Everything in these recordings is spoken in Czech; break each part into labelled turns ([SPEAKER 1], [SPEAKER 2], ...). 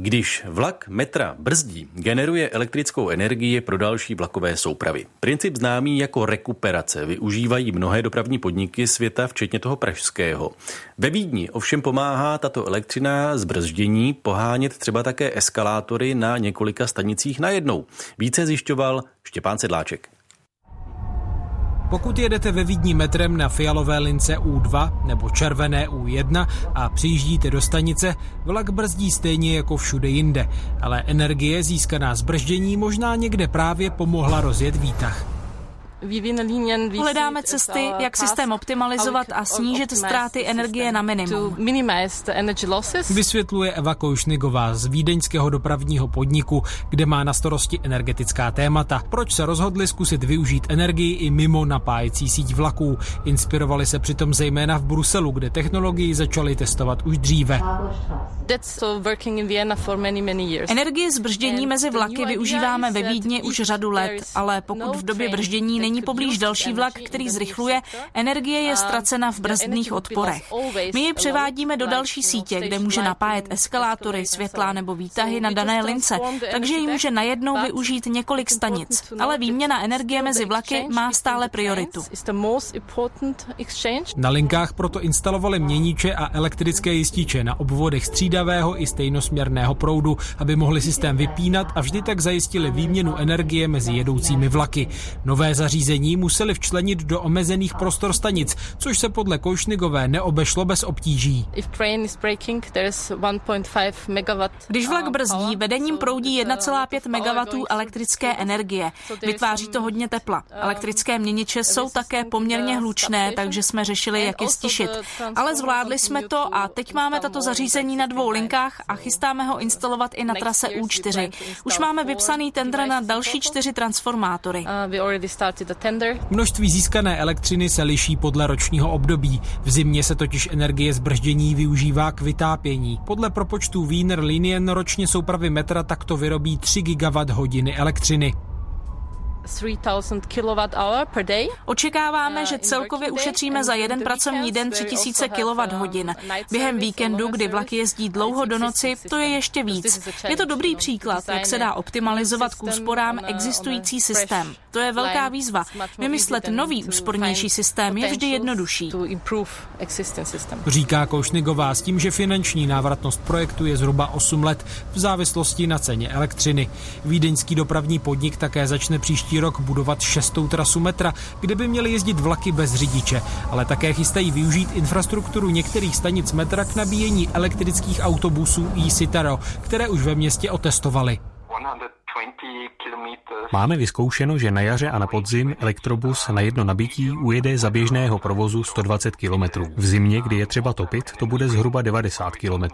[SPEAKER 1] Když vlak metra brzdí, generuje elektrickou energii pro další vlakové soupravy. Princip známý jako rekuperace využívají mnohé dopravní podniky světa, včetně toho pražského. Ve Vídni ovšem pomáhá tato elektřina z brzdění pohánět třeba také eskalátory na několika stanicích najednou. Více zjišťoval Štěpán Sedláček.
[SPEAKER 2] Pokud jedete ve Vídni metrem na fialové lince U2 nebo červené U1 a přijíždíte do stanice, vlak brzdí stejně jako všude jinde, ale energie získaná z brždění možná někde právě pomohla rozjet výtah.
[SPEAKER 3] Hledáme cesty, jak systém optimalizovat a snížit ztráty energie na minimum.
[SPEAKER 2] Vysvětluje Eva Koušnigová z vídeňského dopravního podniku, kde má na starosti energetická témata. Proč se rozhodli zkusit využít energii i mimo napájecí síť vlaků? Inspirovali se přitom zejména v Bruselu, kde technologii začali testovat už dříve.
[SPEAKER 3] Energie z brždění mezi vlaky využíváme ve Vídni už řadu let, ale pokud v době brždění není poblíž další vlak, který zrychluje, energie je ztracena v brzdných odporech. My ji převádíme do další sítě, kde může napájet eskalátory, světla nebo výtahy na dané lince, takže ji může najednou využít několik stanic. Ale výměna energie mezi vlaky má stále prioritu.
[SPEAKER 2] Na linkách proto instalovali měníče a elektrické jističe na obvodech střídavého i stejnosměrného proudu, aby mohli systém vypínat a vždy tak zajistili výměnu energie mezi jedoucími vlaky. Nové zařízení zařízení museli včlenit do omezených prostor stanic, což se podle Košnigové neobešlo bez obtíží.
[SPEAKER 3] Když vlak brzdí, vedením proudí 1,5 MW elektrické energie. Vytváří to hodně tepla. Elektrické měniče jsou také poměrně hlučné, takže jsme řešili, jak je stišit. Ale zvládli jsme to a teď máme tato zařízení na dvou linkách a chystáme ho instalovat i na trase U4. Už máme vypsaný tender na další čtyři transformátory.
[SPEAKER 2] Množství získané elektřiny se liší podle ročního období. V zimě se totiž energie z brždění využívá k vytápění. Podle propočtů Wiener Linien ročně soupravy metra takto vyrobí 3 gigawatt hodiny elektřiny.
[SPEAKER 3] Očekáváme, že celkově ušetříme za jeden pracovní den 3000 kWh. Během víkendu, kdy vlaky jezdí dlouho do noci, to je ještě víc. Je to dobrý příklad, jak se dá optimalizovat k úsporám existující systém. To je velká výzva. Vymyslet nový úspornější systém je vždy jednodušší.
[SPEAKER 2] Říká Košnigová s tím, že finanční návratnost projektu je zhruba 8 let v závislosti na ceně elektřiny. Vídeňský dopravní podnik také začne příští rok budovat šestou trasu metra, kde by měly jezdit vlaky bez řidiče, ale také chystají využít infrastrukturu některých stanic metra k nabíjení elektrických autobusů e-Citaro, které už ve městě otestovali.
[SPEAKER 1] Máme vyzkoušeno, že na jaře a na podzim elektrobus na jedno nabití ujede za běžného provozu 120 km. V zimě, kdy je třeba topit, to bude zhruba 90 km.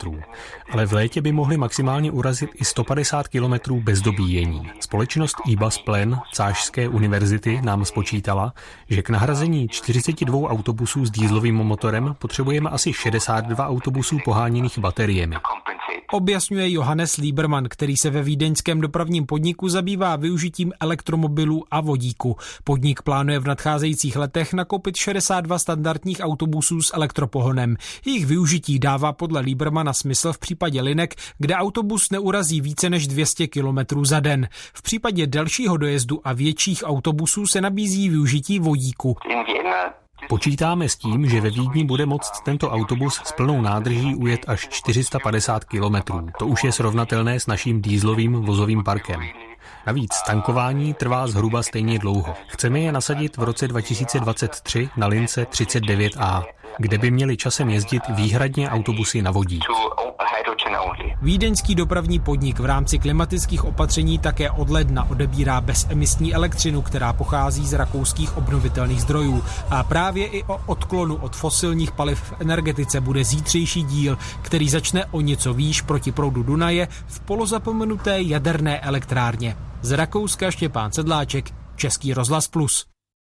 [SPEAKER 1] Ale v létě by mohli maximálně urazit i 150 km bez dobíjení. Společnost IBAS Plen Cášské univerzity nám spočítala, že k nahrazení 42 autobusů s dýzlovým motorem potřebujeme asi 62 autobusů poháněných bateriemi.
[SPEAKER 2] Objasňuje Johannes Lieberman, který se ve vídeňském dopravním podniku zabývá využitím elektromobilů a vodíku. Podnik plánuje v nadcházejících letech nakoupit 62 standardních autobusů s elektropohonem. Jejich využití dává podle Liebermana smysl v případě linek, kde autobus neurazí více než 200 km za den. V případě delšího dojezdu a větších autobusů se nabízí využití vodíku.
[SPEAKER 1] Počítáme s tím, že ve Vídni bude moct tento autobus s plnou nádrží ujet až 450 kilometrů. To už je srovnatelné s naším dýzlovým vozovým parkem. Navíc tankování trvá zhruba stejně dlouho. Chceme je nasadit v roce 2023 na lince 39A, kde by měli časem jezdit výhradně autobusy na vodík.
[SPEAKER 2] Vídeňský dopravní podnik v rámci klimatických opatření také od ledna odebírá bezemisní elektřinu, která pochází z rakouských obnovitelných zdrojů. A právě i o odklonu od fosilních paliv v energetice bude zítřejší díl, který začne o něco výš proti proudu Dunaje v polozapomenuté jaderné elektrárně. Z Rakouska Štěpán Sedláček, Český rozhlas Plus.